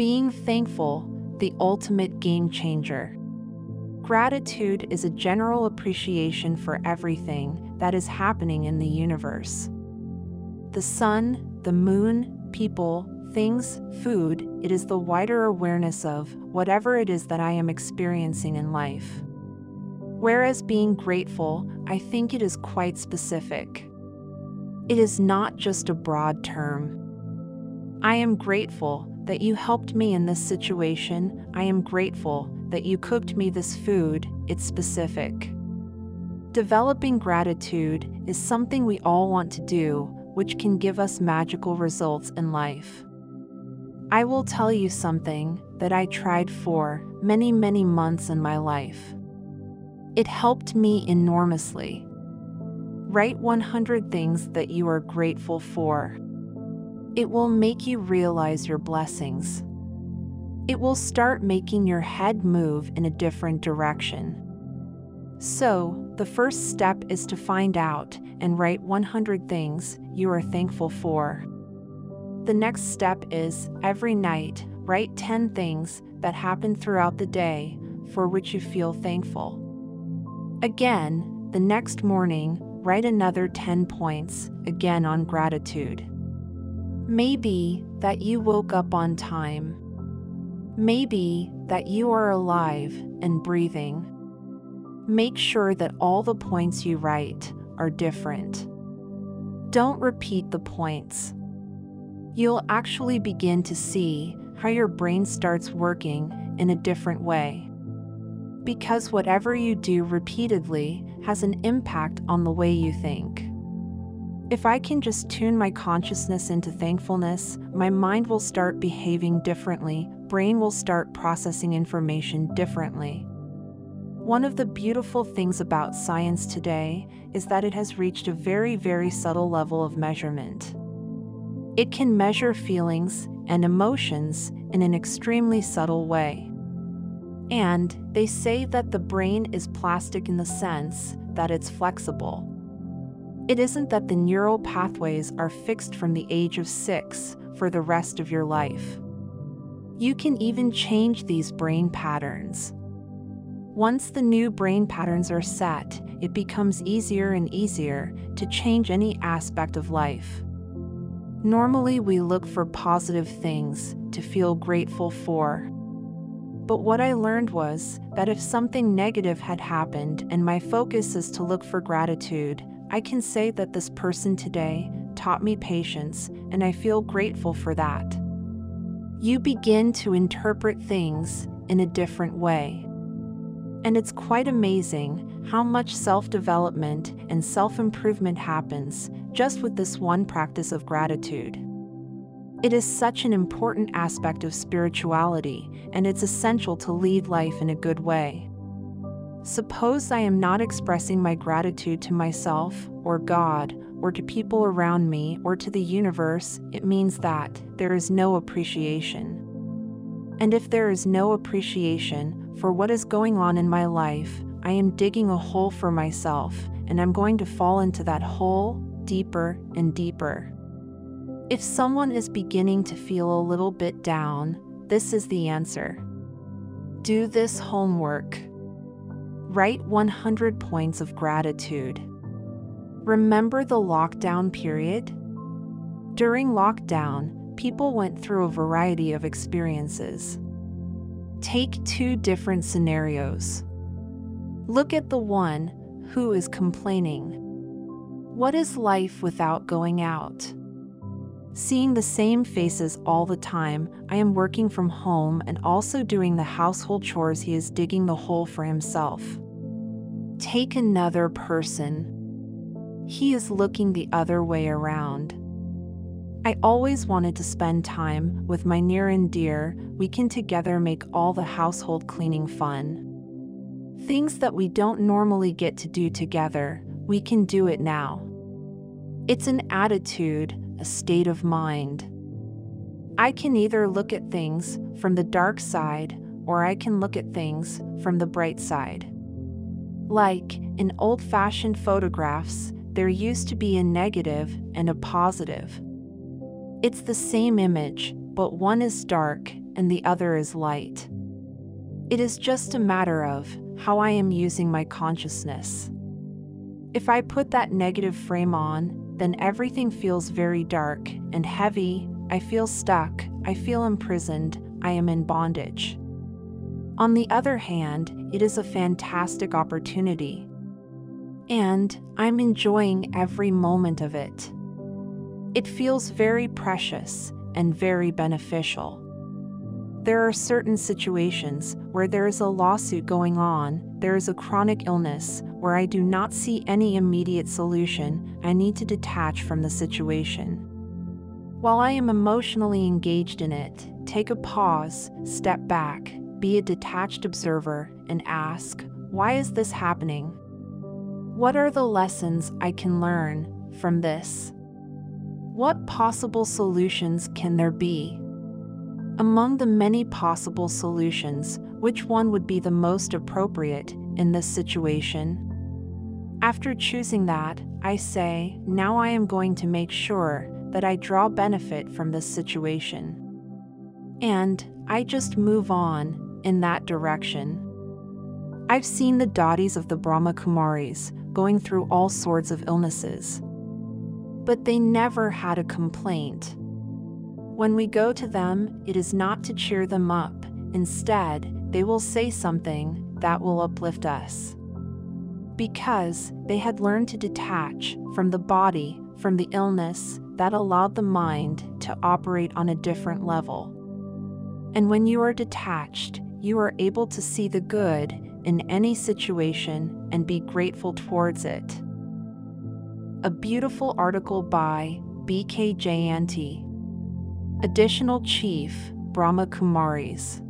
Being thankful, the ultimate game changer. Gratitude is a general appreciation for everything that is happening in the universe. The sun, the moon, people, things, food, it is the wider awareness of whatever it is that I am experiencing in life. Whereas being grateful, I think it is quite specific. It is not just a broad term. I am grateful that you helped me in this situation. I am grateful that you cooked me this food. It's specific. Developing gratitude is something we all want to do, which can give us magical results in life. I will tell you something that I tried for many, many months in my life. It helped me enormously. Write 100 things that you are grateful for. It will make you realize your blessings. It will start making your head move in a different direction. So, the first step is to find out and write 100 things you are thankful for. The next step is every night, write 10 things that happen throughout the day for which you feel thankful. Again, the next morning, write another 10 points, again on gratitude. Maybe that you woke up on time. Maybe that you are alive and breathing. Make sure that all the points you write are different. Don't repeat the points you'll actually begin to see how your brain starts working in a different way. Because whatever you do repeatedly has an impact on the way you think. If I can just tune my consciousness into thankfulness, my mind will start behaving differently, brain will start processing information differently. One of the beautiful things about science today is that it has reached a very, very subtle level of measurement. It can measure feelings and emotions in an extremely subtle way. And they say that the brain is plastic in the sense that it's flexible. It isn't that the neural pathways are fixed from the age of six for the rest of your life. You can even change these brain patterns. Once the new brain patterns are set, it becomes easier and easier to change any aspect of life. Normally, we look for positive things to feel grateful for. But what I learned was that if something negative had happened and my focus is to look for gratitude, I can say that this person today taught me patience, and I feel grateful for that. You begin to interpret things in a different way. And it's quite amazing how much self development and self improvement happens just with this one practice of gratitude. It is such an important aspect of spirituality, and it's essential to lead life in a good way. Suppose I am not expressing my gratitude to myself, or God, or to people around me, or to the universe, it means that there is no appreciation. And if there is no appreciation for what is going on in my life, I am digging a hole for myself, and I'm going to fall into that hole deeper and deeper. If someone is beginning to feel a little bit down, this is the answer. Do this homework. Write 100 points of gratitude. Remember the lockdown period? During lockdown, people went through a variety of experiences. Take two different scenarios. Look at the one who is complaining. What is life without going out? Seeing the same faces all the time, I am working from home and also doing the household chores, he is digging the hole for himself. Take another person. He is looking the other way around. I always wanted to spend time with my near and dear, we can together make all the household cleaning fun. Things that we don't normally get to do together, we can do it now. It's an attitude, a state of mind. I can either look at things from the dark side or I can look at things from the bright side. Like in old fashioned photographs, there used to be a negative and a positive. It's the same image, but one is dark and the other is light. It is just a matter of how I am using my consciousness. If I put that negative frame on, then everything feels very dark and heavy. I feel stuck, I feel imprisoned, I am in bondage. On the other hand, it is a fantastic opportunity. And I'm enjoying every moment of it. It feels very precious and very beneficial. There are certain situations where there is a lawsuit going on, there is a chronic illness, where I do not see any immediate solution, I need to detach from the situation. While I am emotionally engaged in it, take a pause, step back, be a detached observer, and ask, why is this happening? What are the lessons I can learn from this? What possible solutions can there be? Among the many possible solutions, which one would be the most appropriate in this situation? After choosing that, I say, now I am going to make sure that I draw benefit from this situation. And I just move on in that direction. I've seen the dadis of the Brahma Kumaris going through all sorts of illnesses, but they never had a complaint. When we go to them, it is not to cheer them up. Instead, they will say something that will uplift us. Because they had learned to detach from the body, from the illness, that allowed the mind to operate on a different level. And when you are detached, you are able to see the good in any situation and be grateful towards it. A beautiful article by B.K. Jayanti. Additional Chief Brahma Kumaris.